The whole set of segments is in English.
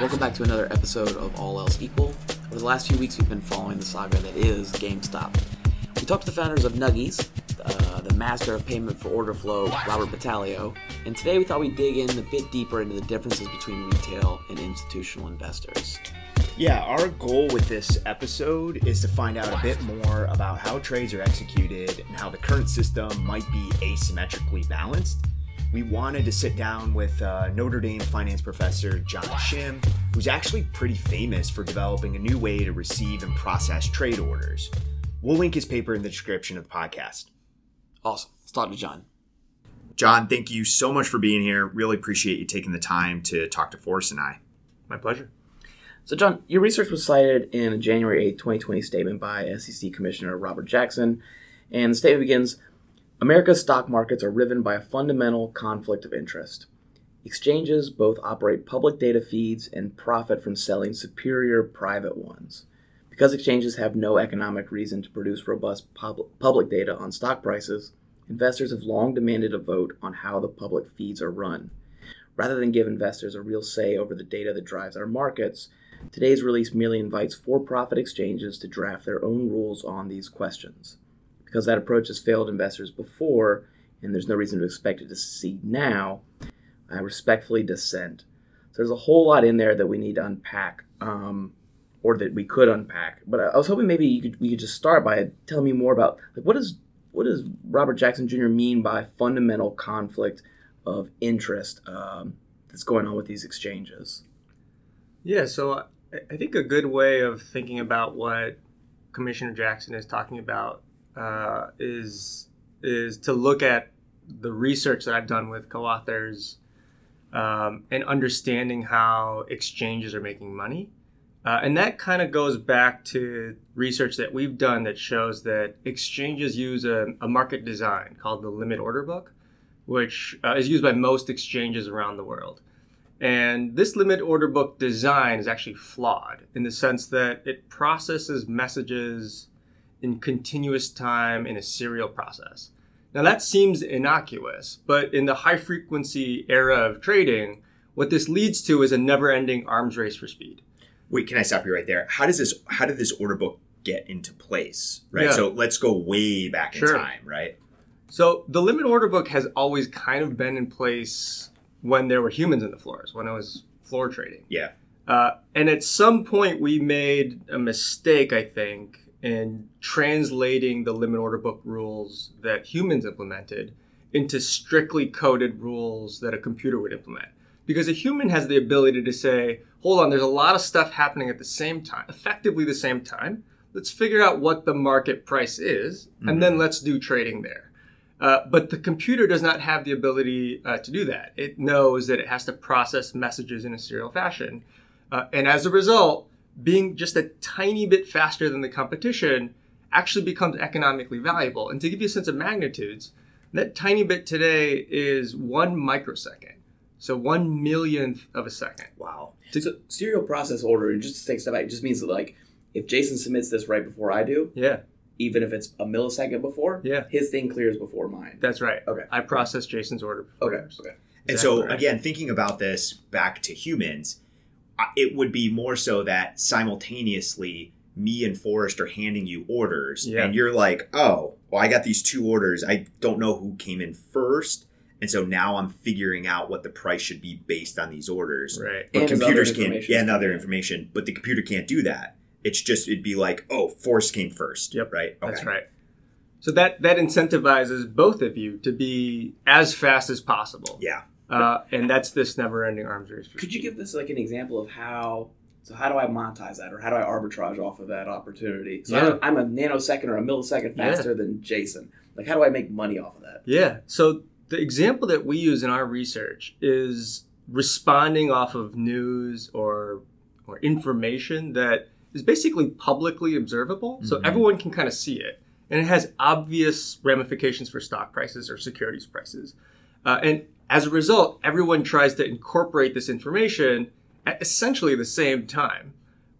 Welcome back to another episode of All Else Equal. Over the last few weeks, we've been following the saga that is GameStop. We talked to the founders of Nuggies, uh, the master of payment for order flow, Robert Battalio, and today we thought we'd dig in a bit deeper into the differences between retail and institutional investors. Yeah, our goal with this episode is to find out a bit more about how trades are executed and how the current system might be asymmetrically balanced. We wanted to sit down with uh, Notre Dame finance professor John Shim, who's actually pretty famous for developing a new way to receive and process trade orders. We'll link his paper in the description of the podcast. Awesome. Let's talk to John. John, thank you so much for being here. Really appreciate you taking the time to talk to Forrest and I. My pleasure. So, John, your research was cited in a January 8, 2020 statement by SEC Commissioner Robert Jackson. And the statement begins America's stock markets are riven by a fundamental conflict of interest. Exchanges both operate public data feeds and profit from selling superior private ones. Because exchanges have no economic reason to produce robust pub- public data on stock prices, investors have long demanded a vote on how the public feeds are run. Rather than give investors a real say over the data that drives our markets, today's release merely invites for profit exchanges to draft their own rules on these questions because that approach has failed investors before, and there's no reason to expect it to succeed now, I respectfully dissent. So there's a whole lot in there that we need to unpack, um, or that we could unpack. But I was hoping maybe you could, we could just start by telling me more about like what does what does Robert Jackson Jr. mean by fundamental conflict of interest um, that's going on with these exchanges? Yeah, so I think a good way of thinking about what Commissioner Jackson is talking about uh, is is to look at the research that I've done with co-authors um, and understanding how exchanges are making money. Uh, and that kind of goes back to research that we've done that shows that exchanges use a, a market design called the limit order book, which uh, is used by most exchanges around the world. And this limit order book design is actually flawed in the sense that it processes messages in continuous time in a serial process. Now that seems innocuous, but in the high frequency era of trading, what this leads to is a never ending arms race for speed. Wait, can I stop you right there? How does this how did this order book get into place? Right. Yeah. So let's go way back Sure. in time, right? So the limit order book has always kind of been in place when there were humans in the floors, when it was floor trading. Yeah. Uh, and at some point, we made a mistake, I think, in translating the limit order book rules that humans implemented into strictly coded rules that a computer would implement. Because a human has the ability to say, hold on, there's a lot of stuff happening at the same time, effectively the same time. Let's figure out what the market price is, and then let's do trading there. Uh, but the computer does not have the ability uh, to do that. It knows that it has to process messages in a serial fashion. Uh, and as a result, being just a tiny bit faster than the competition actually becomes economically valuable. And to give you a sense of magnitudes, that tiny bit today is one microsecond. So one millionth of a second. Wow. So serial process order, just to take a step back, just means that like if Jason submits this right before I do, Yeah, even if it's a millisecond before, Yeah. his thing clears before mine. that's right. Okay. I process Jason's order before Okay. yours. Okay. And so Exactly right. again, thinking about this back to humans, it would be more so that simultaneously me and Forrest are handing you orders Yeah. and you're like, "Oh, well I got these two orders. I don't know who came in first. And so now I'm figuring out what the price should be based on these orders. Right. But And computers other can't information yeah, and other information, but the computer can't do that. It's just it'd be like, "Oh, Forrest came first. Yep. Right? That's right. So that that incentivizes both of you to be as fast as possible. Yeah. Uh, and that's this never-ending arms race. Could you give this like an example of how? So how do I monetize that, or how do I arbitrage off of that opportunity? So Yeah. I'm, I'm a nanosecond or a millisecond Yeah. faster than Jason. Like, how do I make money off of that? Yeah. So the example that we use in our research is responding off of news or or information that is basically publicly observable, so Mhm. everyone can kind of see it, and it has obvious ramifications for stock prices or securities prices. Uh, and as a result, everyone tries to incorporate this information at essentially the same time.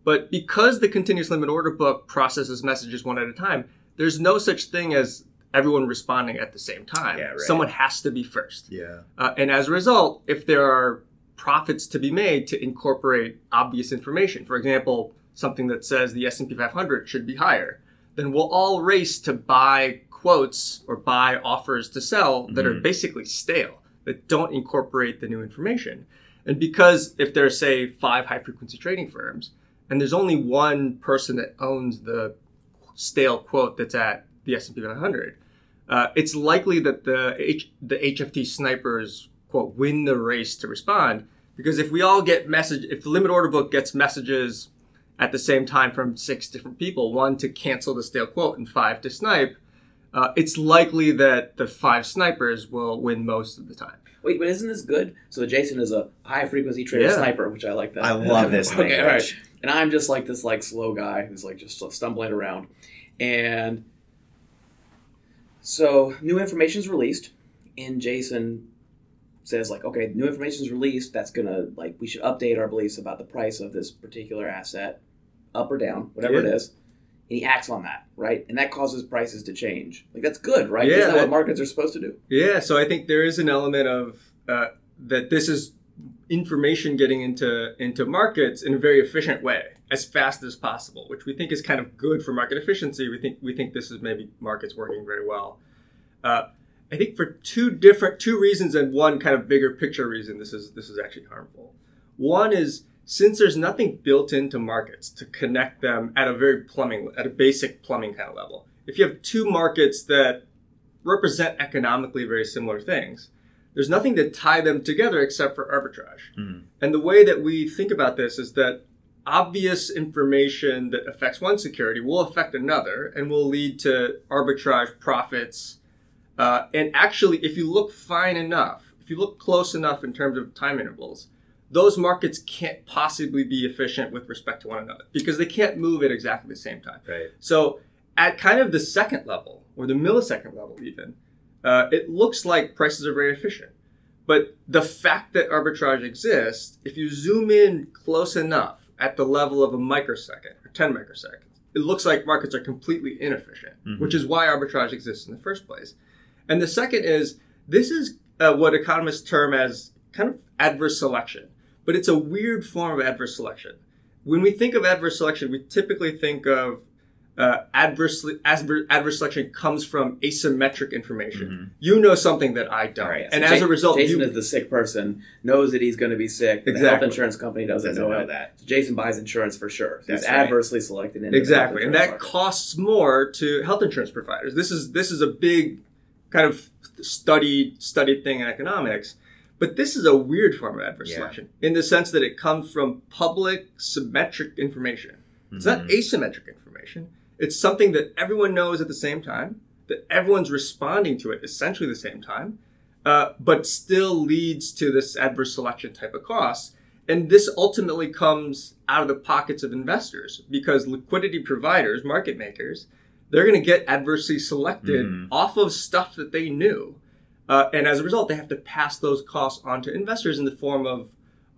But because the continuous limit order book processes messages one at a time, there's no such thing as everyone responding at the same time. Yeah, right. Someone has to be first. Yeah. Uh, and as a result, if there are profits to be made to incorporate obvious information. For example, something that says the S&P 500 should be higher. Then we'll all race to buy quotes or buy offers to sell that are Mhm. basically stale, that don't incorporate the new information. And because if there's say five high frequency trading firms and there's only one person that owns the stale quote that's at the S&P 500, uh, it's likely that the H- the HFT snipers quote win the race to respond because if we all get message if the limit order book gets messages at the same time from six different people, one to cancel the stale quote and five to snipe, uh, it's likely that the five snipers will win most of the time. Wait, but isn't this good? So Jason is a high frequency trader Yeah. sniper, which I like that. I love this okay, all right. And I'm just like this like slow guy who's like just stumbling around. And so new information is released, and Jason says like, okay, new information is released. That's gonna like we should update our beliefs about the price of this particular asset, up or down, whatever it Yeah. is. And he acts on that, right? And that causes prices to change. Like that's good, right? Yeah, Isn't that, that- what markets are supposed to do? Yeah, so I think there is an element of uh, that this is information getting into into markets in a very efficient way, as fast as possible, which we think is kind of good for market efficiency. We think we think this is maybe markets working very well. Uh, I think for two different two reasons and one kind of bigger picture reason this is this is actually harmful. One is since there's nothing built into markets to connect them at a very plumbing at a basic plumbing kind of level. If you have two markets that represent economically very similar things. There's nothing to tie them together except for arbitrage. Mhm. And the way that we think about this is that obvious information that affects one security will affect another and will lead to arbitrage profits. Uh, and actually, if you look fine enough, if you look close enough in terms of time intervals, those markets can't possibly be efficient with respect to one another because they can't move at exactly the same time. Right. So at kind of the second level, or the millisecond level even, uh, it looks like prices are very efficient. But the fact that arbitrage exists, if you zoom in close enough at the level of a microsecond or 10 microseconds, it looks like markets are completely inefficient, Mhm. which is why arbitrage exists in the first place. And the second is this is uh, what economists term as kind of adverse selection, but it's a weird form of adverse selection. When we think of adverse selection, we typically think of uh, adversely adverse, adverse selection comes from asymmetric information. Mhm. You know something that I don't, Right. and So as a result, Jason you, is the sick person, knows that he's going to be sick. The health insurance company doesn't, Doesn't know, know that. So Jason buys insurance for sure. So he's right. adversely selected. Into the health exactly, and that market. costs more to health insurance providers. This is this is a big kind of studied studied thing in economics. But this is a weird form of adverse Yeah. selection in the sense that it comes from public symmetric information. It's not Mhm. asymmetric information. It's something that everyone knows at the same time, that everyone's responding to it essentially the same time, uh, but still leads to this adverse selection type of cost. And this ultimately comes out of the pockets of investors because liquidity providers, market makers, they're going to get adversely selected Mhm. off of stuff that they knew. Uh, and as a result, they have to pass those costs on to investors in the form of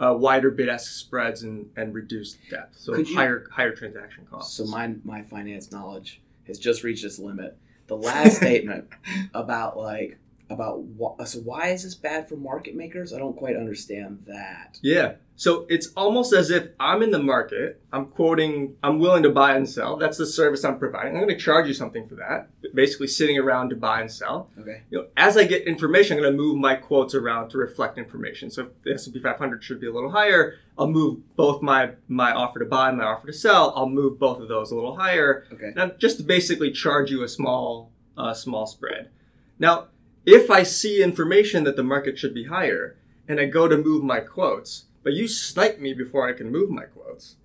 uh, wider bid-ask spreads and, and reduced depth, so Could you- higher higher transaction costs. So my my finance knowledge has just reached its limit. The last statement about like about wh- so why is this bad for market makers? I don't quite understand that. Yeah. So it's almost as if I'm in the market, I'm quoting, I'm willing to buy and sell. That's the service I'm providing. I'm going to charge you something for that. Basically, sitting around to buy and sell. Okay. You know, as I get information, I'm going to move my quotes around to reflect information. So if the S&P 500 should be a little higher, I'll move both my my offer to buy and my offer to sell. I'll move both of those a little higher. Okay. Now, just to basically charge you a small, uh, small spread. Now, if I see information that the market should be higher, and I go to move my quotes, but you snipe me before I can move my quotes,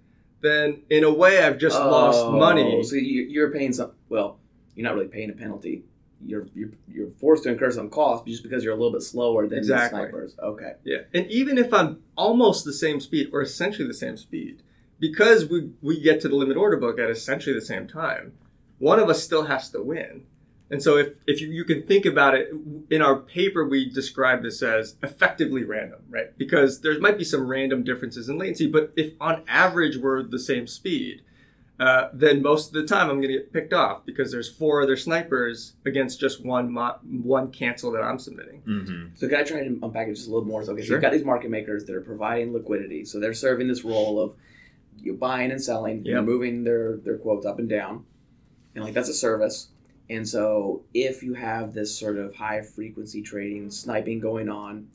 then in a way I've just lost Oh, money. So you- you're paying some. Well, you're not really paying a penalty. You're you're, you're forced to incur some cost just because you're a little bit slower than Exactly. the snipers. Okay. Yeah, and even if I'm almost the same speed or essentially the same speed, because we we get to the limit order book at essentially the same time, one of us still has to win. And so if if you, you can think about it in our paper we describe this as effectively random, right? Because there might be some random differences in latency, but if on average we're the same speed, uh, then most of the time I'm going to get picked off because there's four other snipers against just one mo- one cancel that I'm submitting. Mm-hmm. So can I try and unpack it just a little more? So, okay, so you've got these market makers that are providing liquidity. So they're serving this role of you know, buying and selling, you know, moving their their quotes up and down, and like that's a service. And so if you have this sort of high frequency trading, sniping going on,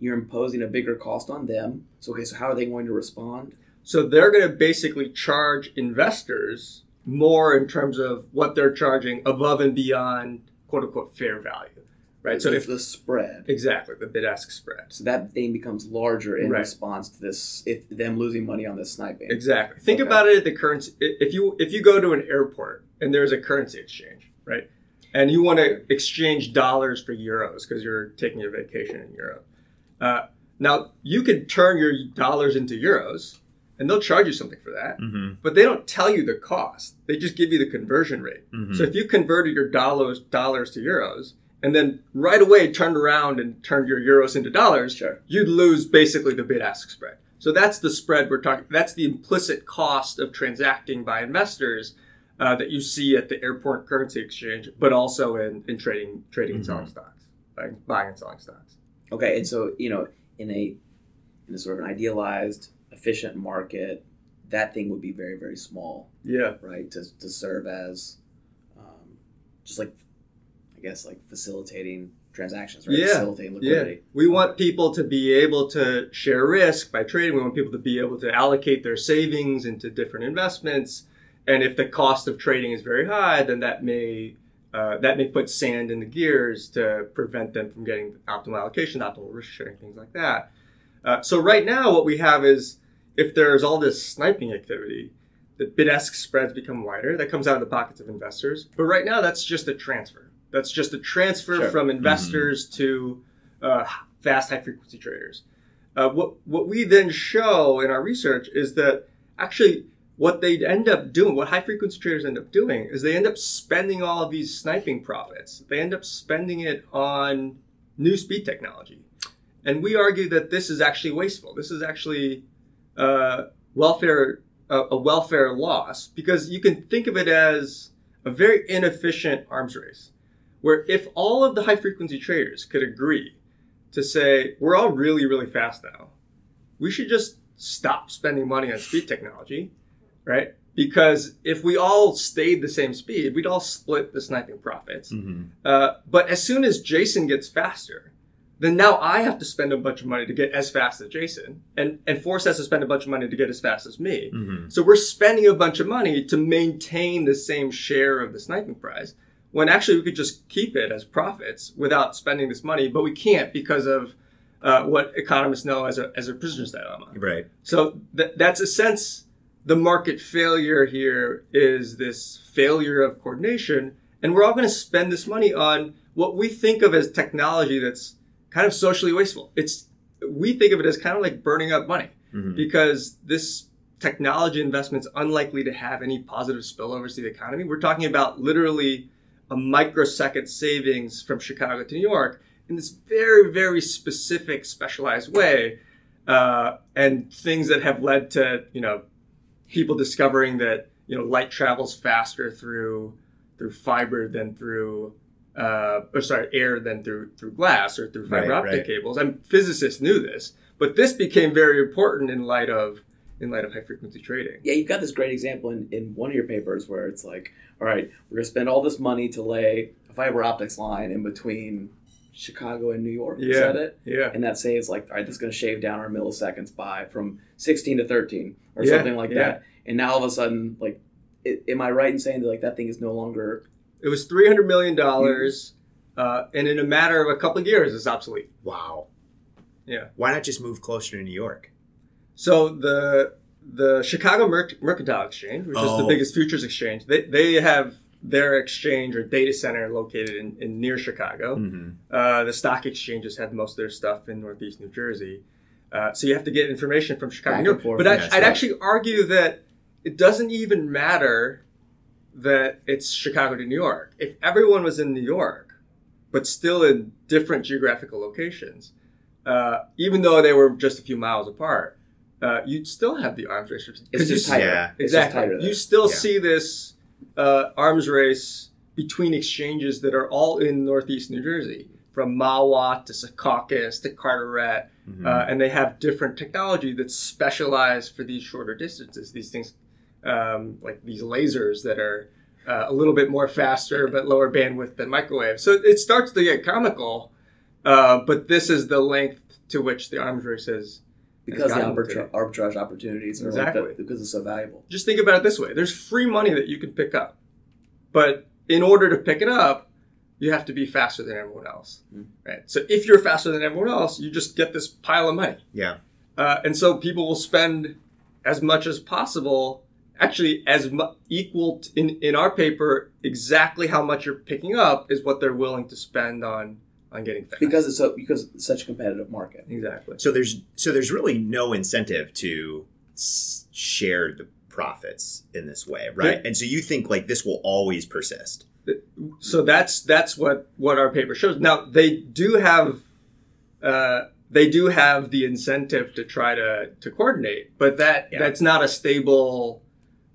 you're imposing a bigger cost on them. So okay, so how are they going to respond? So they're going to basically charge investors more in terms of what they're charging above and beyond quote unquote fair value, right? So it's if the spread. exactly the bid ask spread. So that thing becomes larger in Right. response to this, if them losing money on this sniping. Exactly. Think Okay. about it at the currency. If you if you go to an airport and there's a currency exchange, right, and you want to exchange dollars for euros because you're taking a vacation in Europe. Uh, now you can turn your dollars into euros, and they'll charge you something for that. Mm-hmm. But they don't tell you the cost. They just give you the conversion rate. Mhm. So if you converted your dollars dollars to euros and then right away turned around and turned your euros into dollars, Sure. you'd lose basically the bid ask spread. So that's the spread we're talking. That's the implicit cost of transacting by investors uh, that you see at the airport currency exchange, but also in, in trading trading and selling stocks, buying, buying and selling stocks. Okay, and so you know, in a in a sort of an idealized, efficient market, that thing would be very, very small, Yeah. right? To, to serve as um, just like I guess like facilitating transactions, right? Yeah, Facilitating liquidity. We want people to be able to share risk by trading. We want people to be able to allocate their savings into different investments. And if the cost of trading is very high, then that may uh, that may put sand in the gears to prevent them from getting optimal allocation, optimal risk sharing, things like that. Uh, so right now, what we have is if there's all this sniping activity, the bid-ask spreads become wider. That comes out of the pockets of investors. But right now, that's just a transfer. That's just a transfer Sure. from investors to uh, fast, high-frequency traders. Uh, what what we then show in our research is that actually what they end up doing, what high-frequency traders end up doing, is they end up spending all of these sniping profits. They end up spending it on new speed technology, and we argue that this is actually wasteful. This is actually uh, welfare a, a welfare loss because you can think of it as a very inefficient arms race where if all of the high frequency traders could agree to say we're all really really fast now we should just stop spending money on speed technology right because if we all stayed the same speed we'd all split the sniping profits Mm-hmm. uh, but as soon as Jason gets faster, then now I have to spend a bunch of money to get as fast as Jason, and and Forrest has to spend a bunch of money to get as fast as me. Mm-hmm. So we're spending a bunch of money to maintain the same share of the sniping prize, when actually we could just keep it as profits without spending this money, but we can't because of uh, what economists know as a as a prisoner's dilemma. Right. So th- that's a sense the market failure here is this failure of coordination, and we're all going to spend this money on what we think of as technology that's kind of socially wasteful. It's we think of it as kind of like burning up money Mhm. because this technology investment's unlikely to have any positive spillovers to the economy. We're talking about literally a microsecond savings from Chicago to New York in this very, very specific, specialized way, uh, and things that have led to you know people discovering that you know light travels faster through through fiber than through uh, or sorry air than through through glass or through fiber Right, optic right. cables. And physicists knew this, but this became very important in light of in light of high frequency trading. Yeah, you've got this great example in, in one of your papers where it's like, all right, we're going to spend all this money to lay a fiber optics line in between Chicago and New York. Is Yeah. that it? Yeah. And that saves like, all right, this is going to shave down our milliseconds by from 16 to 13 or Yeah, something like yeah. that. And now all of a sudden, like, i am I right in saying that like that thing is no longer? It was three hundred million dollars, uh, and in a matter of a couple of years, it's obsolete. Wow. Yeah. Why not just move closer to New York? So the the Chicago Merc- Mercantile Exchange, which is the Oh. biggest futures exchange, they, they have their exchange or data center located in, in near Chicago. Mm-hmm. Uh, the stock exchanges have most of their stuff in Northeast New Jersey. Uh, so you have to get information from Chicago. Back New York. forth, But I, I'd right. actually argue that it doesn't even matter that it's Chicago to New York. If everyone was in New York, but still in different geographical locations, uh, even though they were just a few miles apart, uh, you'd still have the arms race. It's you just tighter. Yeah. It's just exactly. tighter. You still Yeah. see this uh, arms race between exchanges that are all in Northeast New Jersey, from Mahwah to Secaucus to Carteret, Mhm. uh, and they have different technology that's specialized for these shorter distances. These things, um, like these lasers that are uh, a little bit more faster but lower bandwidth than microwave. So it starts to get comical, uh, but this is the length to which the arms race is. Because the arbitra- arbitrage opportunities are like Exactly. that because it's so valuable. just think about it this way there's free money that you can pick up but in order to pick it up you have to be faster than everyone else Mm. right so if you're faster than everyone else you just get this pile of money yeah. uh, and so people will spend as much as possible actually as mu- equal t- in, in our paper exactly how much you're picking up is what they're willing to spend on on getting fast Because it's so because it's such a competitive market. exactly So there's so there's really no incentive to s- share the profits in this way, right? Yeah. And so you think like this will always persist. so that's that's what what our paper shows. Now they do have uh, they do have the incentive to try to to coordinate, but that Yeah. that's not a stable.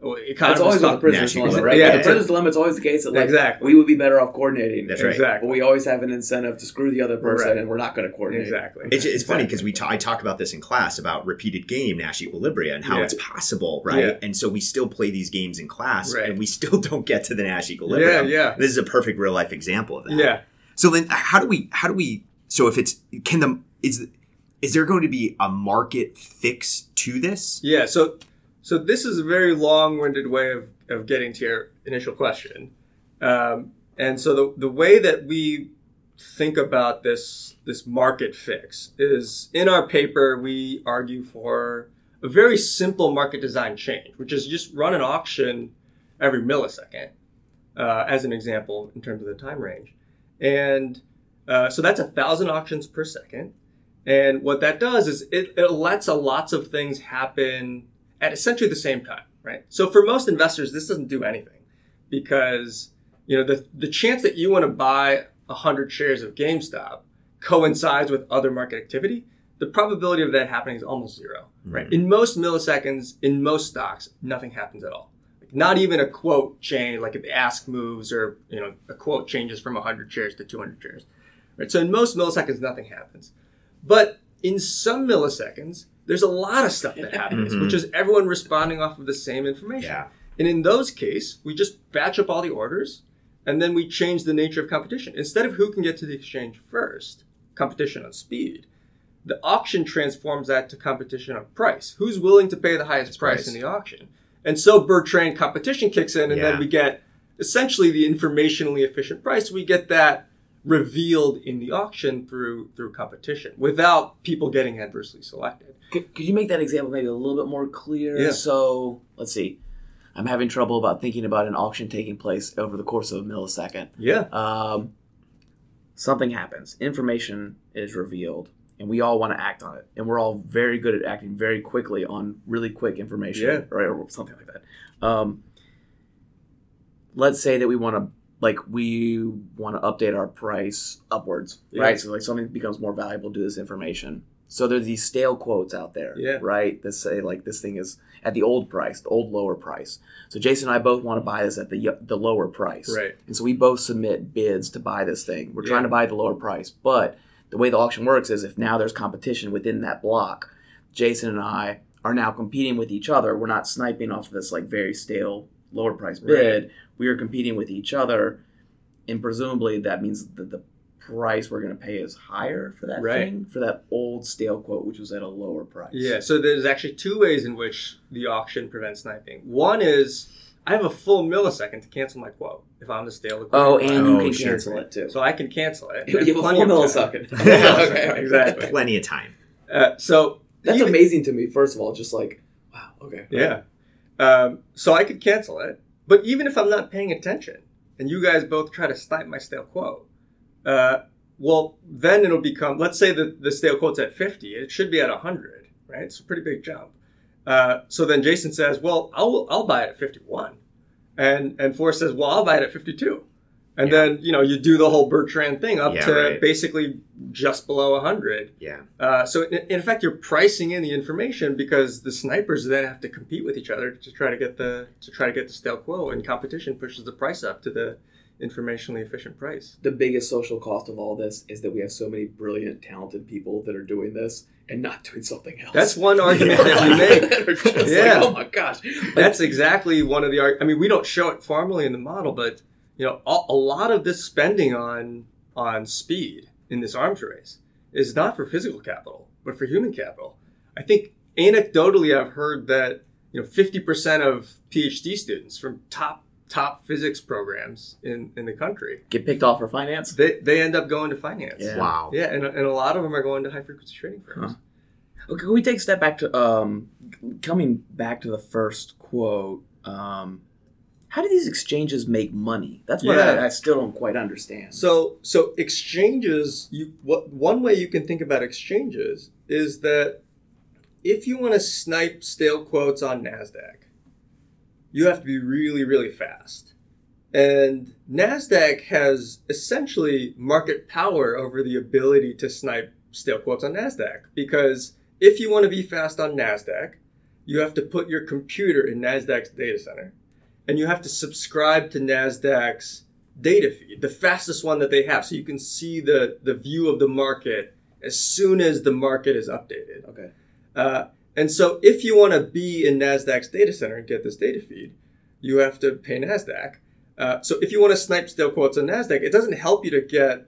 Well, It's always with the prisoner's dilemma, right? Yeah, the it's prisoner's dilemma is always the case that like Exactly. we would be better off coordinating. That's right. Exactly. But we always have an incentive to screw the other person, Right. and we're not going to coordinate. Exactly. It's, it's funny because we ta- I talk about this in class about repeated game Nash equilibria and how Yeah. it's possible, right? Yeah. And so we still play these games in class, Right. and we still don't get to the Nash equilibrium. Yeah, yeah, This is a perfect real life example of that. yeah. So then, uh, how do we? How do we? So if it's can the is is there going to be a market fix to this? Yeah, so so this is a very long-winded way of, of getting to your initial question. Um, and so the, the way that we think about this this market fix is in our paper we argue for a very simple market design change, which is just run an auction every millisecond, uh, as an example in terms of the time range. And uh, so that's a thousand auctions per second. And what that does is it, it lets a lots of things happen at essentially the same time, right? So for most investors, this doesn't do anything because you know the the chance that you want to buy hundred shares of GameStop coincides with other market activity. The probability of that happening is almost zero, right? Mm-hmm. In most milliseconds, in most stocks, nothing happens at all. Not even a quote change, like if the ask moves or you know a quote changes from 100 shares to 200 shares, right? So in most milliseconds, nothing happens. But in some milliseconds, there's a lot of stuff that happens, Mhm. which is everyone responding off of the same information. Yeah. And in those cases, we just batch up all the orders and then we change the nature of competition. Instead of who can get to the exchange first, competition on speed, the auction transforms that to competition on price. Who's willing to pay the highest price, price. in the auction? And so Bertrand competition kicks in, and Yeah. then we get essentially the informationally efficient price. We get that revealed in the auction through through competition without people getting adversely selected. Could, could you make that example maybe a little bit more clear? Yeah. So let's see. I'm having trouble about thinking about an auction taking place over the course of a millisecond. Yeah. Um, something happens, information is revealed, and we all want to act on it, and we're all very good at acting very quickly on really quick information, Yeah. right, or something like that. Um, let's say that we want to like we want to update our price upwards, Yeah. right? So like something becomes more valuable due to this information. So there's these stale quotes out there, Yeah. right? That say like this thing is at the old price, the old lower price. So Jason and I both want to buy this at the the lower price, Right. and so we both submit bids to buy this thing. We're Yeah. trying to buy the lower price. But the way the auction works is if now there's competition within that block, Jason and I are now competing with each other. We're not sniping off of this like very stale lower price bid. We are competing with each other. And presumably that means that the price we're going to pay is higher for that Right. thing, for that old stale quote, which was at a lower price. Yeah, so there's actually two ways in which the auction prevents sniping. One is I have a full millisecond to cancel my quote if I'm the stale quote. Oh, and Oh, you can shit. cancel it too. so I can cancel it. you have a full plenty of time. millisecond. okay. Exactly. Plenty of time. Uh, so That's even- amazing to me. First of all, just like wow. Okay. Yeah. Um, so I could cancel it, but even if I'm not paying attention, and you guys both try to snipe my stale quote, uh, well, then it'll become. Let's say that the stale quote's at 50, it should be at 100, right? It's a pretty big jump. Uh, so then Jason says, "Well, I'll I'll buy it at 51," and and Forrest says, "Well, I'll buy it at 52." And Yeah. then, you know, you do the whole Bertrand thing up Yeah, to right. basically just below 100. Yeah. Uh, so in, in effect, you're pricing in the information because the snipers then have to compete with each other to try to get the to try to get the stale quo, and competition pushes the price up to the informationally efficient price. The biggest social cost of all this is that we have so many brilliant, talented people that are doing this and not doing something else. That's one argument that we make. That are just Yeah. like, oh my gosh. That's exactly one of the. arg- I mean, we don't show it formally in the model, but you know, a, a lot of this spending on on speed in this arms race is not for physical capital, but for human capital. I think anecdotally, I've heard that you know, fifty percent of PhD students from top top physics programs in in the country Get picked off for finance? they they end up going to finance. Yeah. Wow. Yeah, and, and a lot of them are going to high frequency trading firms. Huh. Okay, can we take a step back to um, coming back to the first quote? Um, how do these exchanges make money? That's what Yeah. I, I still don't quite understand. So so exchanges, you what one way you can think about exchanges is that if you want to snipe stale quotes on Nasdaq, you have to be really really fast. And Nasdaq has essentially market power over the ability to snipe stale quotes on Nasdaq because if you want to be fast on Nasdaq, you have to put your computer in Nasdaq's data center and you have to subscribe to Nasdaq's data feed, the fastest one that they have, so you can see the, the view of the market as soon as the market is updated. okay. Uh, and so if you want to be in NASDAQ's data center and get this data feed, you have to pay NASDAQ. Uh, so if you want to snipe stale quotes on NASDAQ, it doesn't help you to get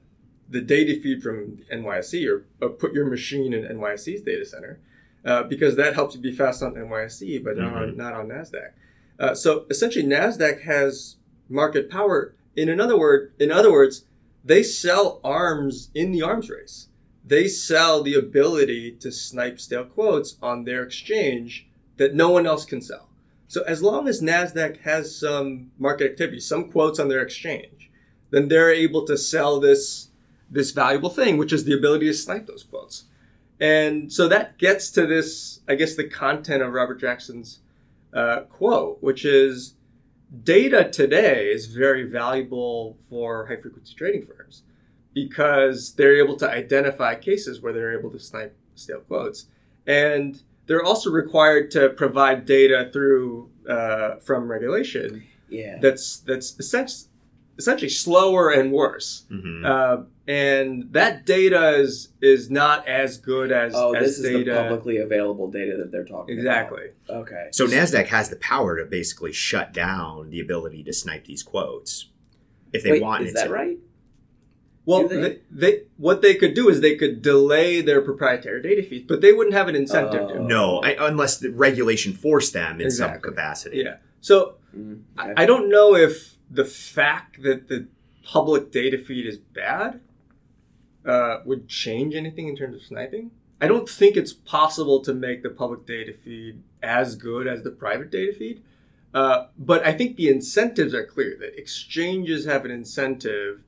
the data feed from NYSE or, or put your machine in NYSE's data center uh, because that helps you be fast on NYSE, but not, on, not on NASDAQ. Uh, so essentially, NASDAQ has market power. In another word, in other words, they sell arms in the arms race they sell the ability to snipe stale quotes on their exchange that no one else can sell. So as long as Nasdaq has some market activity, some quotes on their exchange, then they're able to sell this this valuable thing, which is the ability to snipe those quotes. And so that gets to this, I guess, the content of Robert Jackson's uh, quote, which is data today is very valuable for high frequency trading firms because they're able to identify cases where they're able to snipe stale quotes. And they're also required to provide data through uh, from regulation Yeah. that's that's essentially, essentially slower and worse. hmm Uh, and that data is is not as good as, oh, as this is data. the publicly available data that they're talking exactly. about. Exactly. Okay. So NASDAQ has the power to basically shut down the ability to snipe these quotes if they Wait, wanted is that to. right? Well, they? they? They, what they could do is they could delay their proprietary data feeds, but they wouldn't have an incentive Oh. to. No, I, unless the regulation forced them in some capacity. Yeah. So Mm, I. I don't know if the fact that the public data feed is bad uh, would change anything in terms of sniping. I don't think it's possible to make the public data feed as good as the private data feed. Uh, but I think the incentives are clear that exchanges have an incentive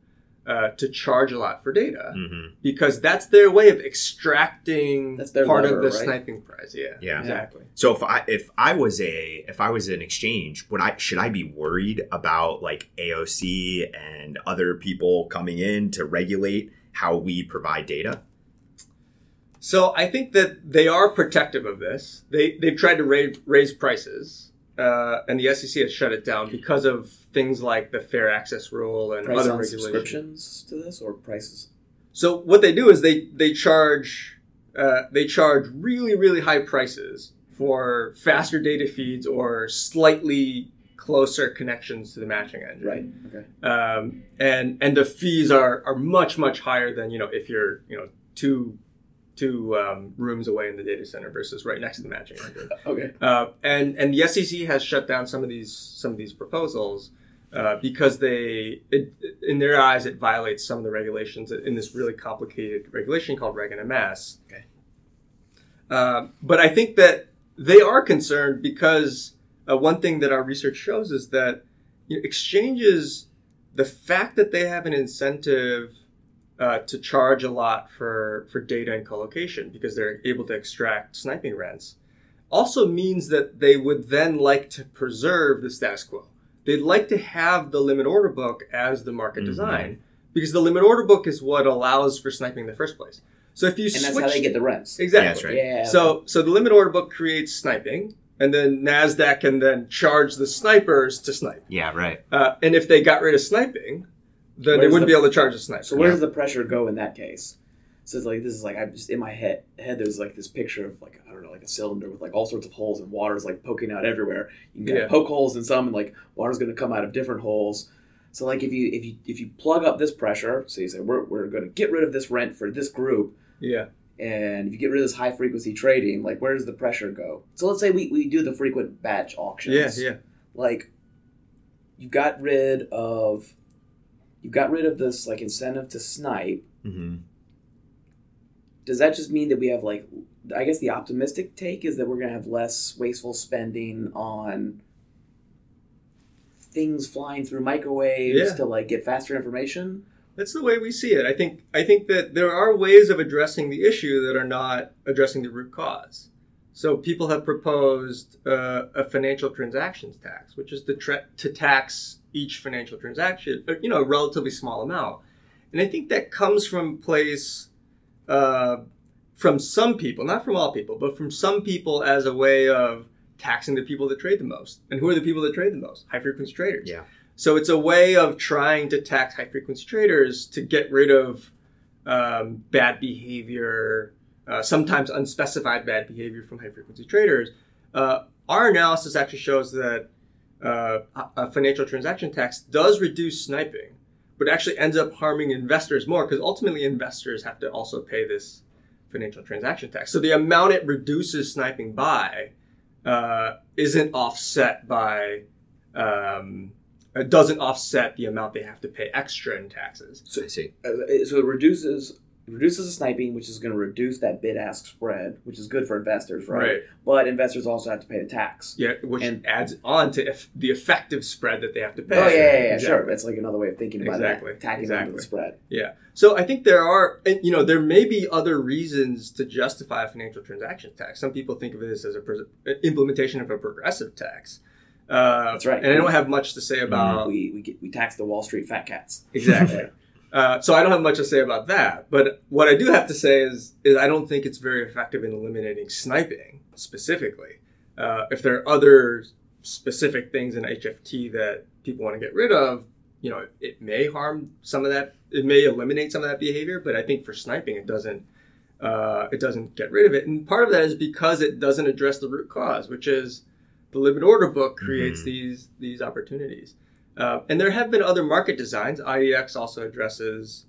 uh, to charge a lot for data hmm because that's their way of extracting That's their part lever, of the right? sniping prize. Yeah, Yeah. exactly. So if I if I was a if I was an exchange, would I should I be worried about like AOC and other people coming in to regulate how we provide data? So I think that they are protective of this. They they've tried to raise raise prices, uh, and the SEC has shut it down because of things like the fair access rule and Price other on regulations. subscriptions to this or prices? So what they do is they they charge uh, they charge really really high prices for faster data feeds or slightly closer connections to the matching engine. Right. Okay. um, and and the fees are are much much higher than you know if you're you know two two um, rooms away in the data center versus right next to the matching engine. Okay. Uh, and and the SEC has shut down some of these some of these proposals uh, because they it, in their eyes it violates some of the regulations in this really complicated regulation called Reg NMS. Okay. Uh, but I think that they are concerned because uh, one thing that our research shows is that you know, exchanges, the fact that they have an incentive uh, to charge a lot for, for data and colocation because they're able to extract sniping rents, also means that they would then like to preserve the status quo. they'd like to have the limit order book as the market Mhm. design because the limit order book is what allows for sniping in the first place. So if you and that's switch, how they get the rents. exactly, Yeah, that's right. Yeah. So so the limit order book creates sniping, and then Nasdaq can then charge the snipers to snipe. Yeah, right. Uh, and if they got rid of sniping, then they wouldn't the- be able to charge the sniper. So where does the pressure go in that case? So it's like this is like I'm just in my head. Head there's like this picture of like I don't know like a cylinder with like all sorts of holes and water's like poking out everywhere. You can Yeah. poke holes in some and like water's going to come out of different holes. So like if you if you if you plug up this pressure, so you say we're we're going to get rid of this rent for this group, yeah, and if you get rid of this high frequency trading, like where does the pressure go? So let's say we, we do the frequent batch auctions. yeah, yeah. Like you got rid of you got rid of this like incentive to snipe hmm does that just mean that we have like i guess the optimistic take is that we're going to have less wasteful spending on things flying through microwaves Yeah. to like get faster information That's the way we see it. I think I think that there are ways of addressing the issue that are not addressing the root cause. So people have proposed uh, a financial transactions tax, which is to, tra- to tax each financial transaction, uh, you know, a relatively small amount. And I think that comes from place uh, from some people, not from all people, but from some people as a way of taxing the people that trade the most. And who are the people that trade the most? High frequency traders. Yeah. So it's a way of trying to tax high frequency traders to get rid of um, bad behavior, uh, sometimes unspecified bad behavior from high frequency traders. Uh, our analysis actually shows that uh, a- financial transaction tax does reduce sniping, but actually ends up harming investors more because ultimately investors have to also pay this financial transaction tax. So the amount it reduces sniping by uh, isn't offset by um, it doesn't offset the amount they have to pay extra in taxes. I see. Uh, so it reduces reduces the sniping which is going to reduce that bid ask spread which is good for investors right? but investors also have to pay the tax Yeah, which And- adds on to eff- the effective spread that they have to pay. oh yeah, yeah, yeah Exactly. sure that's like another way of thinking about Exactly, that tacking onto exactly. the spread Yeah. So I think there are, and, you know, there may be other reasons to justify a financial transaction tax. Some people think of this as a implementation of a progressive tax. Uh, That's right. And I don't have much to say about we we, get, we tax the wall street fat cats exactly. Uh, so I don't have much to say about that. But what I do have to say is, is I don't think it's very effective in eliminating sniping specifically. Uh, if there are other specific things in HFT that people want to get rid of, you know, it may harm some of that. It may eliminate some of that behavior, but I think for sniping, it doesn't. Uh, it doesn't get rid of it, and part of that is because it doesn't address the root cause, which is the limit order book creates Mhm. these these opportunities. Uh, and there have been other market designs. IEX also addresses,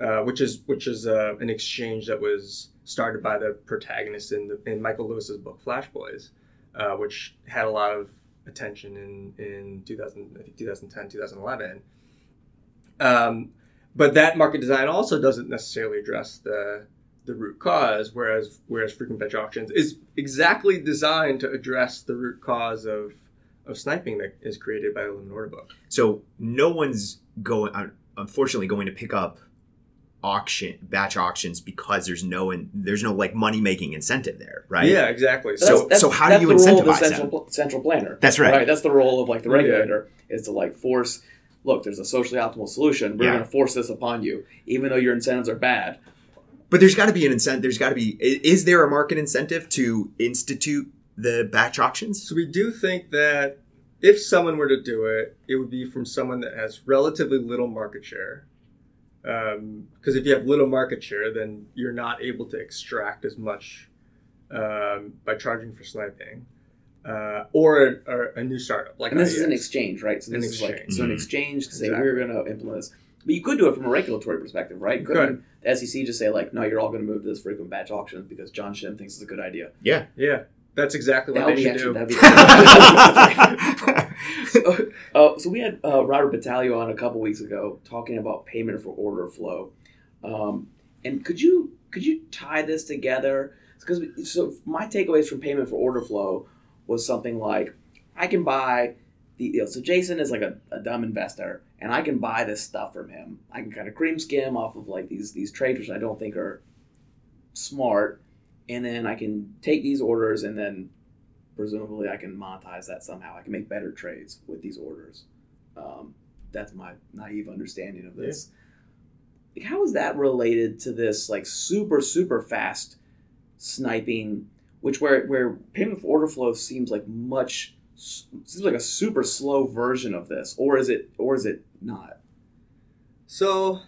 uh, which is which is uh, an exchange that was started by the protagonist in the, in Michael Lewis's book Flash Boys, uh, which had a lot of attention in in 2000, I think 2010, 2011. Um, but that market design also doesn't necessarily address the the root cause, whereas whereas frequent batch auctions is exactly designed to address the root cause of of sniping that is created by the limit order book. So no one's going, unfortunately, going to pick up auction batch auctions because there's no in, there's no like money making incentive there, right? Yeah, exactly. So- that's, so how do you the role of the incentivize central, pl- central planner? That's right. That's the role of like the Yeah. regulator is to like force. Look, there's a socially optimal solution. We're Yeah. going to force this upon you, even though your incentives are bad. But there's got to be an incentive. There's got to be. Is there a market incentive to institute the batch auctions? So we do think that if someone were to do it, it would be from someone that has relatively little market share. Because if you have little market share, then you're not able to extract as much um, by charging for sniping. Uh, or, or a new startup like And this is an exchange, right? So An this is like exchange. so an Mhm. exchange to say Exactly. we're going to implement this. But you could do it from a regulatory perspective, right? Couldn't the SEC just say like, no, you're all going to move to this frequent batch auctions because John Shim thinks it's a good idea? Yeah. Yeah, that's exactly what That would they be should actually do. that'd be. Uh, so we had uh, Robert Battalio on a couple weeks ago talking about payment for order flow, um, and could you could you tie this together? Because so my takeaways from payment for order flow was something like I can buy the you know, so Jason is like a, a dumb investor and I can buy this stuff from him. I can kind of cream skim off of like these these trades which I don't think are smart, and then I can take these orders and then presumably I can monetize that somehow. I can make better trades with these orders. Um, that's my naive understanding of this. Like, how is that related to this like super super fast sniping, which where where payment for order flow seems like much seems like a super slow version of this, or is it or is it not? So,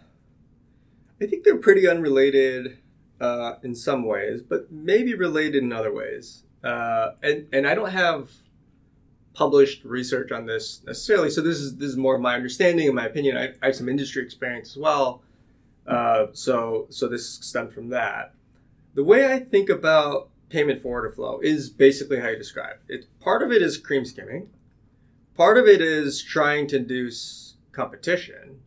I think they're pretty unrelated uh, in some ways, but maybe related in other ways. Uh, and and I don't have published research on this necessarily, so this is this is more of my understanding and my opinion. I, I have some industry experience as well, uh, so so this stems from that. The way I think about payment for order flow is basically how you describe it. Part of it is cream skimming. Part of it is trying to induce competition,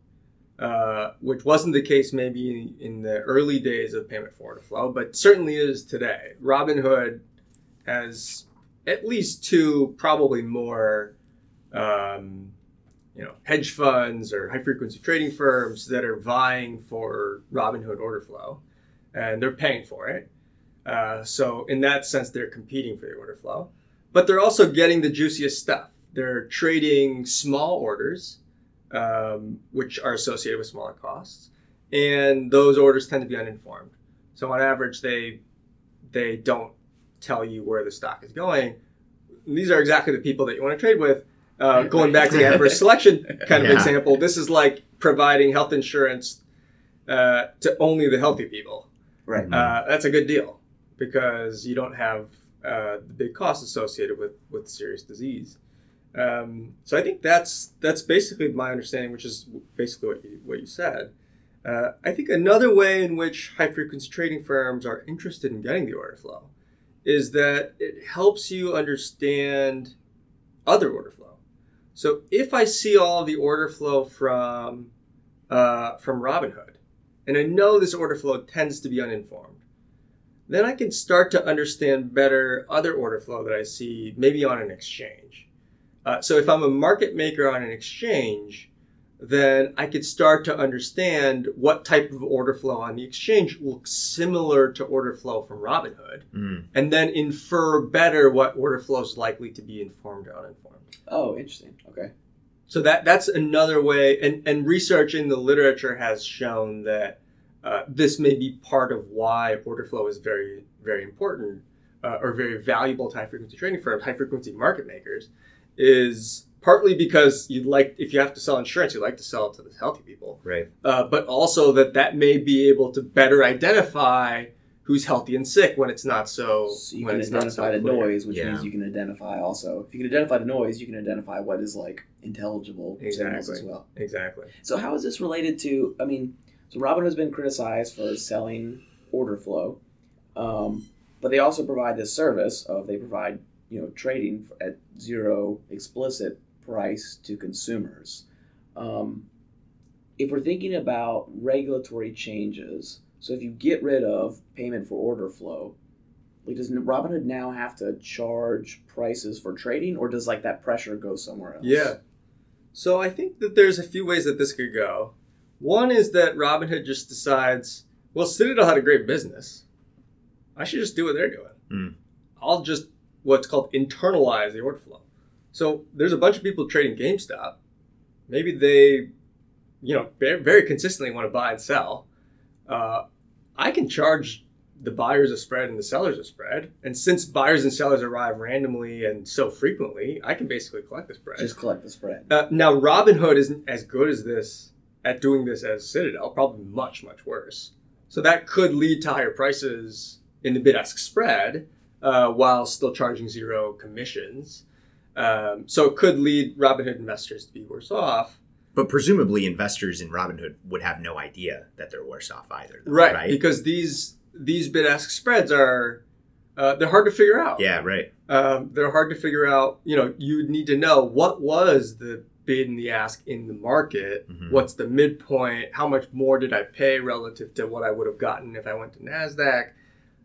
uh, which wasn't the case maybe in, the early days of payment for order flow, but certainly is today. Robinhood has at least two, probably more, um, you know, hedge funds or high frequency trading firms that are vying for Robinhood order flow, and they're paying for it. Uh, so in that sense, they're competing for the order flow, but they're also getting the juiciest stuff. They're trading small orders, um, which are associated with smaller costs, and those orders tend to be uninformed. So on average, they they don't tell you where the stock is going. These are exactly the people that you want to trade with. Uh, going back to the adverse selection kind of yeah. example, this is like providing health insurance uh, to only the healthy people. Right. Uh, that's a good deal because you don't have uh, the big costs associated with with serious disease. Um, so I think that's that's basically my understanding, which is basically what you what you said. Uh, I think another way in which high frequency trading firms are interested in getting the order flow is that it helps you understand other order flow. So if I see all the order flow from uh, from Robinhood, and I know this order flow tends to be uninformed, then I can start to understand better other order flow that I see maybe on an exchange. Uh, so if I'm a market maker on an exchange, then I could start to understand what type of order flow on the exchange looks similar to order flow from Robinhood, mm. and then infer better what order flow is likely to be informed or uninformed. Oh, interesting. Okay. So that that's another way, and, and research in the literature has shown that uh, this may be part of why order flow is very very important uh, or very valuable to high frequency trading firms, high frequency market makers, is partly because you'd like if you have to sell insurance, you'd like to sell it to the healthy people, right? Uh, but also that that may be able to better identify who's healthy and sick when it's not so. so you can identify so the noise, which yeah. means you can identify also. If you can identify the noise, you can identify what is like intelligible exactly. as well. Exactly. So how is this related to? I mean, so Robin has been criticized for selling order flow, um, but they also provide this service of they provide you know trading at zero explicit price to consumers. Um, if we're thinking about regulatory changes, so if you get rid of payment for order flow, like does Robinhood now have to charge prices for trading, or does like that pressure go somewhere else? Yeah. So I think that there's a few ways that this could go. One is that Robinhood just decides, well, Citadel had a great business. I should just do what they're doing. Mm. I'll just what's called internalize the order flow. So there's a bunch of people trading GameStop. Maybe they, you know, very consistently want to buy and sell. Uh, I can charge the buyers a spread and the sellers a spread. And since buyers and sellers arrive randomly and so frequently, I can basically collect the spread. Just collect the spread. Uh, now, Robinhood isn't as good as this at doing this as Citadel, probably much, much worse. So that could lead to higher prices in the bid ask spread uh, while still charging zero commissions. Um, so it could lead Robinhood investors to be worse off. But presumably, investors in Robinhood would have no idea that they're worse off either, though, right, right? Because these these bid ask spreads are uh, they're hard to figure out. Yeah, right. Um, they're hard to figure out. You know, you need to know what was the bid and the ask in the market. Mm-hmm. What's the midpoint? How much more did I pay relative to what I would have gotten if I went to Nasdaq?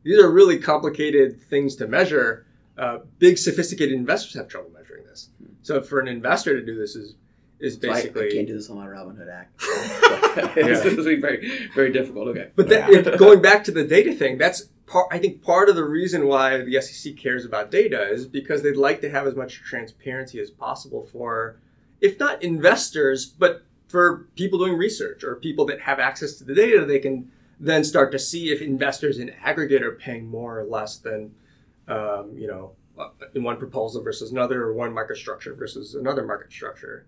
These are really complicated things to measure. Uh, big, sophisticated investors have trouble measuring this. So for an investor to do this is is basically. So I, I, can't do this on my Robinhood act. it's, yeah. very very difficult. Okay, but that, going back to the data thing, that's part, I think part of the reason why the SEC cares about data is because they'd like to have as much transparency as possible for, if not investors, but for people doing research or people that have access to the data, they can then start to see if investors in aggregate are paying more or less than, um, you know, in one proposal versus another, or one market structure versus another market structure.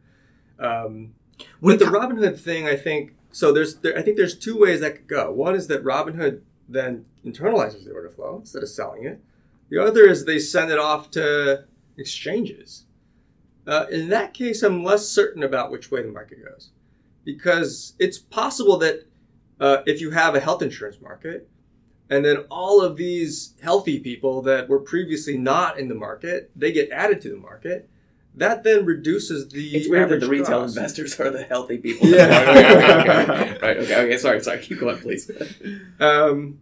Um, with the Robinhood thing, I think so. There's, there, I think there's two ways that could go. One is that Robinhood then internalizes the order flow instead of selling it. The other is they send it off to exchanges. Uh, in that case, I'm less certain about which way the market goes because it's possible that uh, if you have a health insurance market and then all of these healthy people that were previously not in the market, they get added to the market. That then reduces the. It's weird that the retail cost. investors are the healthy people. Yeah. okay, okay, okay. right. Okay. Okay. Sorry. Sorry. Keep going, please. Um,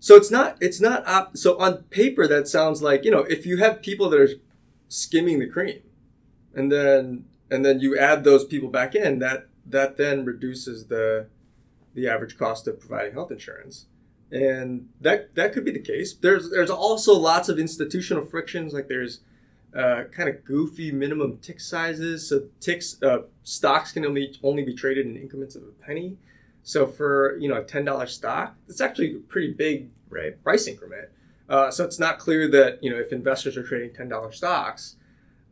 so it's not it's not op- so on paper that sounds like you know if you have people that are skimming the cream, and then and then you add those people back in that that then reduces the the average cost of providing health insurance, and that that could be the case. There's there's also lots of institutional frictions like there's uh, kind of goofy minimum tick sizes. So ticks uh, stocks can only only be traded in increments of a penny. So for you know a ten dollar stock, it's actually a pretty big Right. price increment. Uh, so it's not clear that you know if investors are trading ten dollar stocks,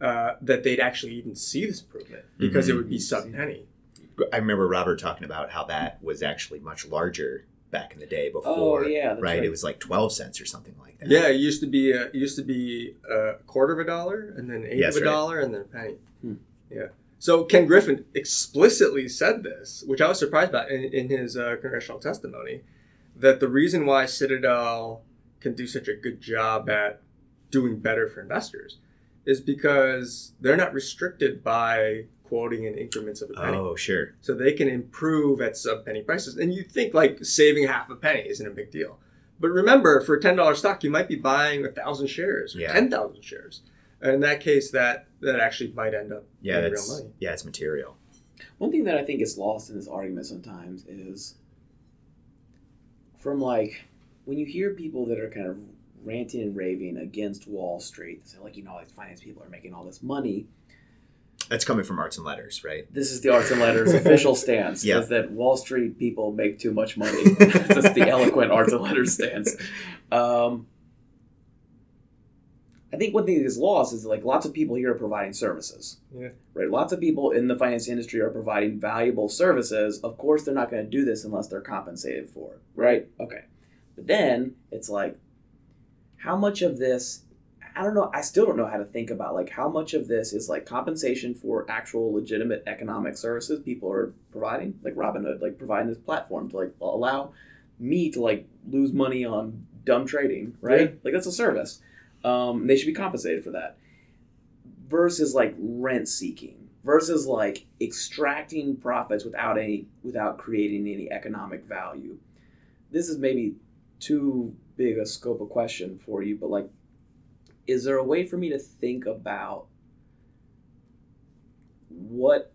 uh, that they'd actually even see this improvement because it would be sub penny. I remember Robert talking about how that was actually much larger back in the day before. Oh, yeah, right? right. It was like twelve cents or something like that. Yeah, it used to be a, it used to be a quarter of a dollar, and then eighth Yes, of a right. dollar, and then a penny. Hmm. Yeah. So Ken Griffin explicitly said this, which I was surprised about in, in his uh, congressional testimony, that the reason why Citadel can do such a good job at doing better for investors is because they're not restricted by quoting in increments of a penny. Oh, sure. So they can improve at sub penny prices. And you think like saving half a penny isn't a big deal. But remember, for a ten dollar stock, you might be buying a thousand shares or Yeah. ten thousand shares. And in that case, that that actually might end up Yeah, being that's real money. yeah, it's material. One thing that I think is lost in this argument sometimes is from like when you hear people that are kind of ranting and raving against Wall Street, they say like, you know, like finance people are making all this money. That's coming from arts and letters, right? This is the Arts and Letters official stance Yeah. is that Wall Street people make too much money. That's the eloquent Arts and Letters stance. Um, I think one thing that is lost is like lots of people here are providing services. Yeah. Right. Lots of people in the finance industry are providing valuable services. Of course, they're not going to do this unless they're compensated for it. Right. Okay. But then it's like, how much of this? I don't know. I still don't know how to think about like how much of this is like compensation for actual legitimate economic services people are providing, like Robinhood, like providing this platform to like allow me to like lose money on dumb trading, right? Yeah. Like that's a service. Um, they should be compensated for that. Versus like rent seeking, versus like extracting profits without any without creating any economic value. This is maybe too big a scope of question for you, but like, is there a way for me to think about what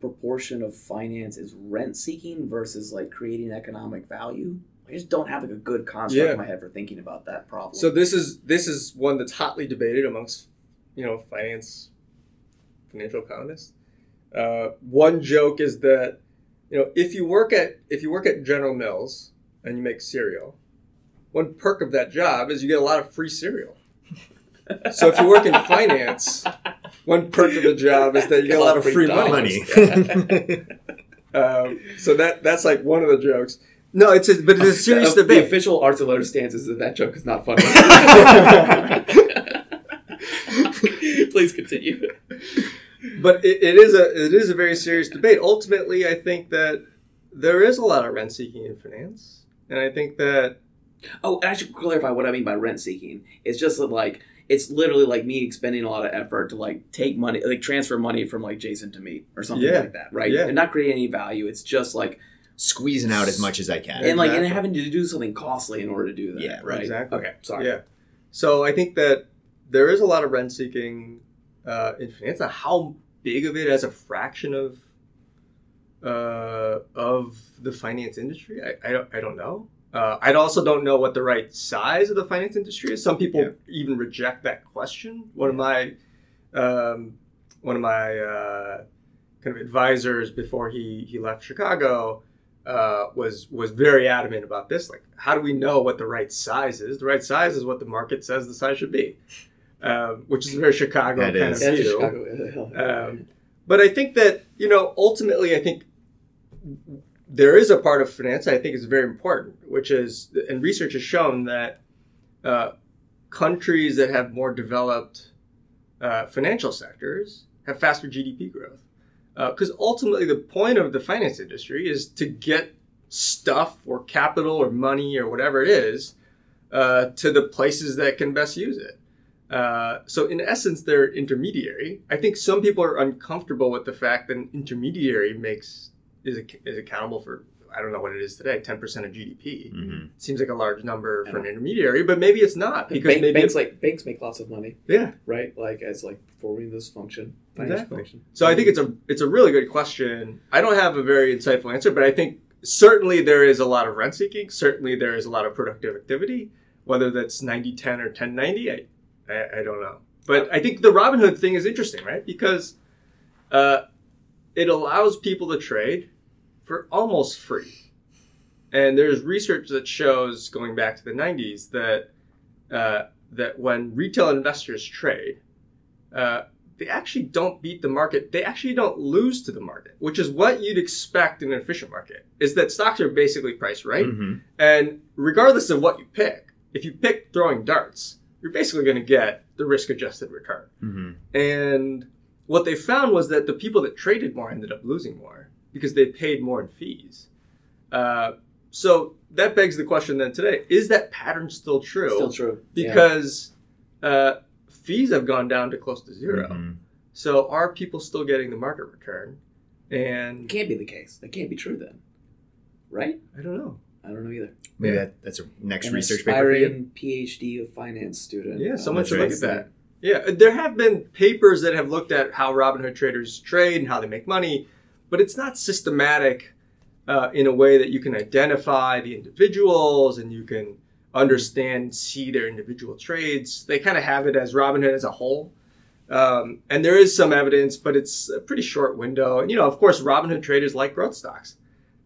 proportion of finance is rent seeking versus like creating economic value? I just don't have like a good construct Yeah. in my head for thinking about that problem. So this is this is one that's hotly debated amongst you know finance financial economists. Uh, one joke is that you know if you work at if you work at General Mills and you make cereal, one perk of that job is you get a lot of free cereal. So if you work in finance, one perk of the job is that you get a lot of free money. Money. Um, so that that's like one of the jokes. No, it's a, but it's a serious Uh, The debate. official arts and letters stance is that that joke is not funny. Please continue. but it, it is a it is a very serious debate. Ultimately, I think that there is a lot of rent seeking in finance, and I think that Oh, and I should clarify what I mean by rent seeking. It's just that like it's literally like me expending a lot of effort to like take money, like transfer money from like Jason to me or something Yeah. like that, right? Yeah. And not creating any value. It's just like Squeezing out as much as I can. and like and having to do something costly in order to do that. Yeah, right. exactly. Okay, sorry. yeah. So I think that there is a lot of rent seeking uh, in finance. Now, how big of it as a fraction of uh, of the finance industry, I, I don't I don't know. Uh, I also don't know what the right size of the finance industry is. Some people Yeah. even reject that question. One of my um, one of my uh, kind of advisors before he he left Chicago uh, was was very adamant about this. Like, how do we know what the right size is? The right size is what the market says the size should be, um, which is very Chicago That kind is. of Yeah, view. Um, but I think that you know ultimately, I think there is a part of finance I think is very important, which is and research has shown that uh, countries that have more developed uh, financial sectors have faster GDP growth. Because ultimately, the point of the finance industry is to get stuff or capital or money or whatever it is uh, to the places that can best use it. Uh, so in essence, they're intermediary. I think some people are uncomfortable with the fact that an intermediary makes is is accountable for I don't know what it is today, ten percent of GDP. Mhm. Seems like a large number for an intermediary, but maybe it's not because Bank- maybe banks like banks make lots of money, yeah. right? Like as like performing this function, financial Exactly. function. So I think it's a it's a really good question. I don't have a very insightful answer, but I think certainly there is a lot of rent seeking. Certainly there is a lot of productive activity. Whether that's 90-10 or 10-90, I, I I don't know. But I think the Robinhood thing is interesting, right? Because uh, it allows people to trade for almost free. And there's research that shows, going back to the 90s, that uh, that when retail investors trade, uh, they actually don't beat the market. They actually don't lose to the market, which is what you'd expect in an efficient market. Is that stocks are basically priced right, Mhm. and regardless of what you pick, if you pick throwing darts, you're basically going to get the risk-adjusted return. Mhm. And what they found was that the people that traded more ended up losing more because they paid more in fees. Uh, so that begs the question then today: Is that pattern still true? Still true. Yeah. Because uh, fees have gone down to close to 0 Mhm. So are people still getting the market return? And it can't be the case. That can't be true then, right? I don't know. I don't know either. Maybe Yeah. that, that's a next An research paper for you. aspiring PhD of finance student. Yeah, uh, someone that's should look at that. Yeah, there have been papers that have looked at how Robinhood traders trade and how they make money, but it's not systematic uh, in a way that you can identify the individuals and you can understand, see their individual trades. They kind of have it as Robinhood as a whole. Um, and there is some evidence, but it's a pretty short window. And, you know, of course, Robinhood traders like growth stocks.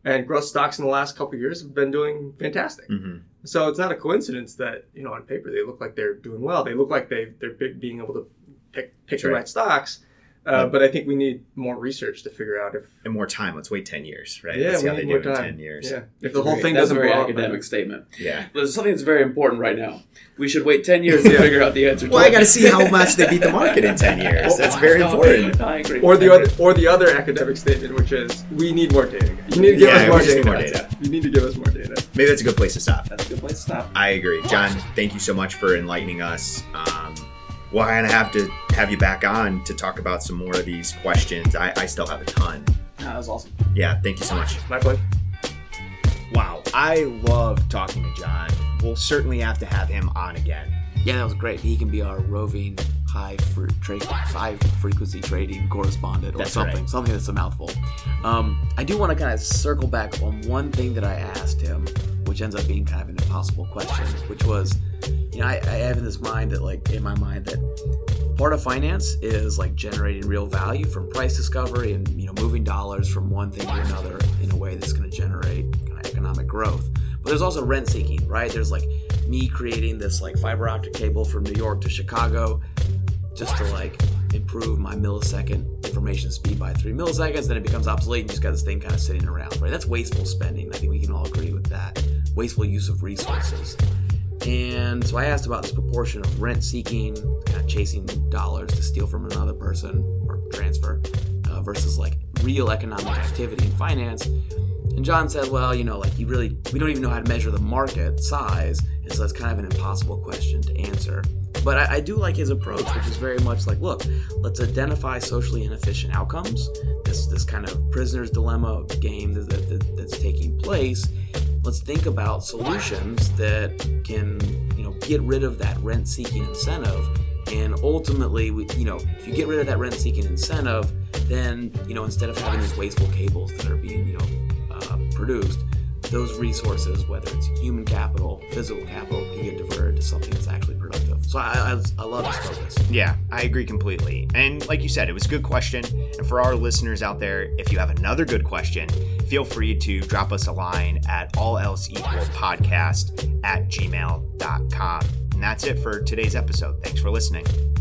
And growth stocks in the last couple of years have been doing fantastic. Mhm. So it's not a coincidence that you know on paper they look like they're doing well. They look like they they're big, being able to pick pick That's the right. right stocks. Uh, But I think we need more research to figure out if And more time. Let's wait 10 years, right? yeah Let's see we how they need do more in time. 10 years. Yeah, if That's the whole thing that's doesn't a very blow academic then- statement. Yeah. There's something that's very important right now. We should wait ten years to figure out the answer. Well, to I got to see how much they beat the market in 10 years. That's very important. I agree. Or the other or the other academic statement, which is we need more data. You need to give Yeah, us more we just data. need more data. You need to give us more data. Maybe that's a good place to stop. That's a good place to stop. I agree. John, thank you so much for enlightening us. Um, we'll kind of have to have you back on to talk about some more of these questions. I, I still have a ton. No, that was awesome. Yeah, thank you so much. My pleasure. Wow, I love talking to John. We'll certainly have to have him on again. Yeah, that was great. He can be our roving high fre- tra- high frequency trading correspondent or That's something. right. Something that's a mouthful. Um, I do want to kind of circle back on one thing that I asked him, which ends up being kind of an impossible question, which was, you know, I, I have in this mind that like in my mind that part of finance is like generating real value from price discovery and you know moving dollars from one thing to another in a way that's going to generate kind of economic growth. But there's also rent seeking, right? There's like me creating this like fiber optic cable from New York to Chicago just to like improve my millisecond information speed by three milliseconds, then it becomes obsolete and you just got this thing kind of sitting around, right? That's wasteful spending. I think we can all agree with that. Wasteful use of resources. And so I asked about this proportion of rent seeking, chasing dollars to steal from another person or transfer, uh, versus like real economic activity in finance. And John said, well, you know, like you really, we don't even know how to measure the market size. And so that's kind of an impossible question to answer. But I, I do like his approach, which is very much like, look, let's identify socially inefficient outcomes. This this kind of prisoner's dilemma game that, that- that's taking place let's think about solutions that can you know get rid of that rent seeking incentive. And ultimately we, you know if you get rid of that rent seeking incentive then you know instead of having these wasteful cables that are being you know uh, produced those resources whether it's human capital physical capital can get diverted to something that's actually productive. So I, I, I love this focus. Yeah i agree completely. And like you said it was a good question. And for our listeners out there if you have another good question feel free to drop us a line at all else equal podcast at gmail.com. And that's it for today's episode. Thanks for listening.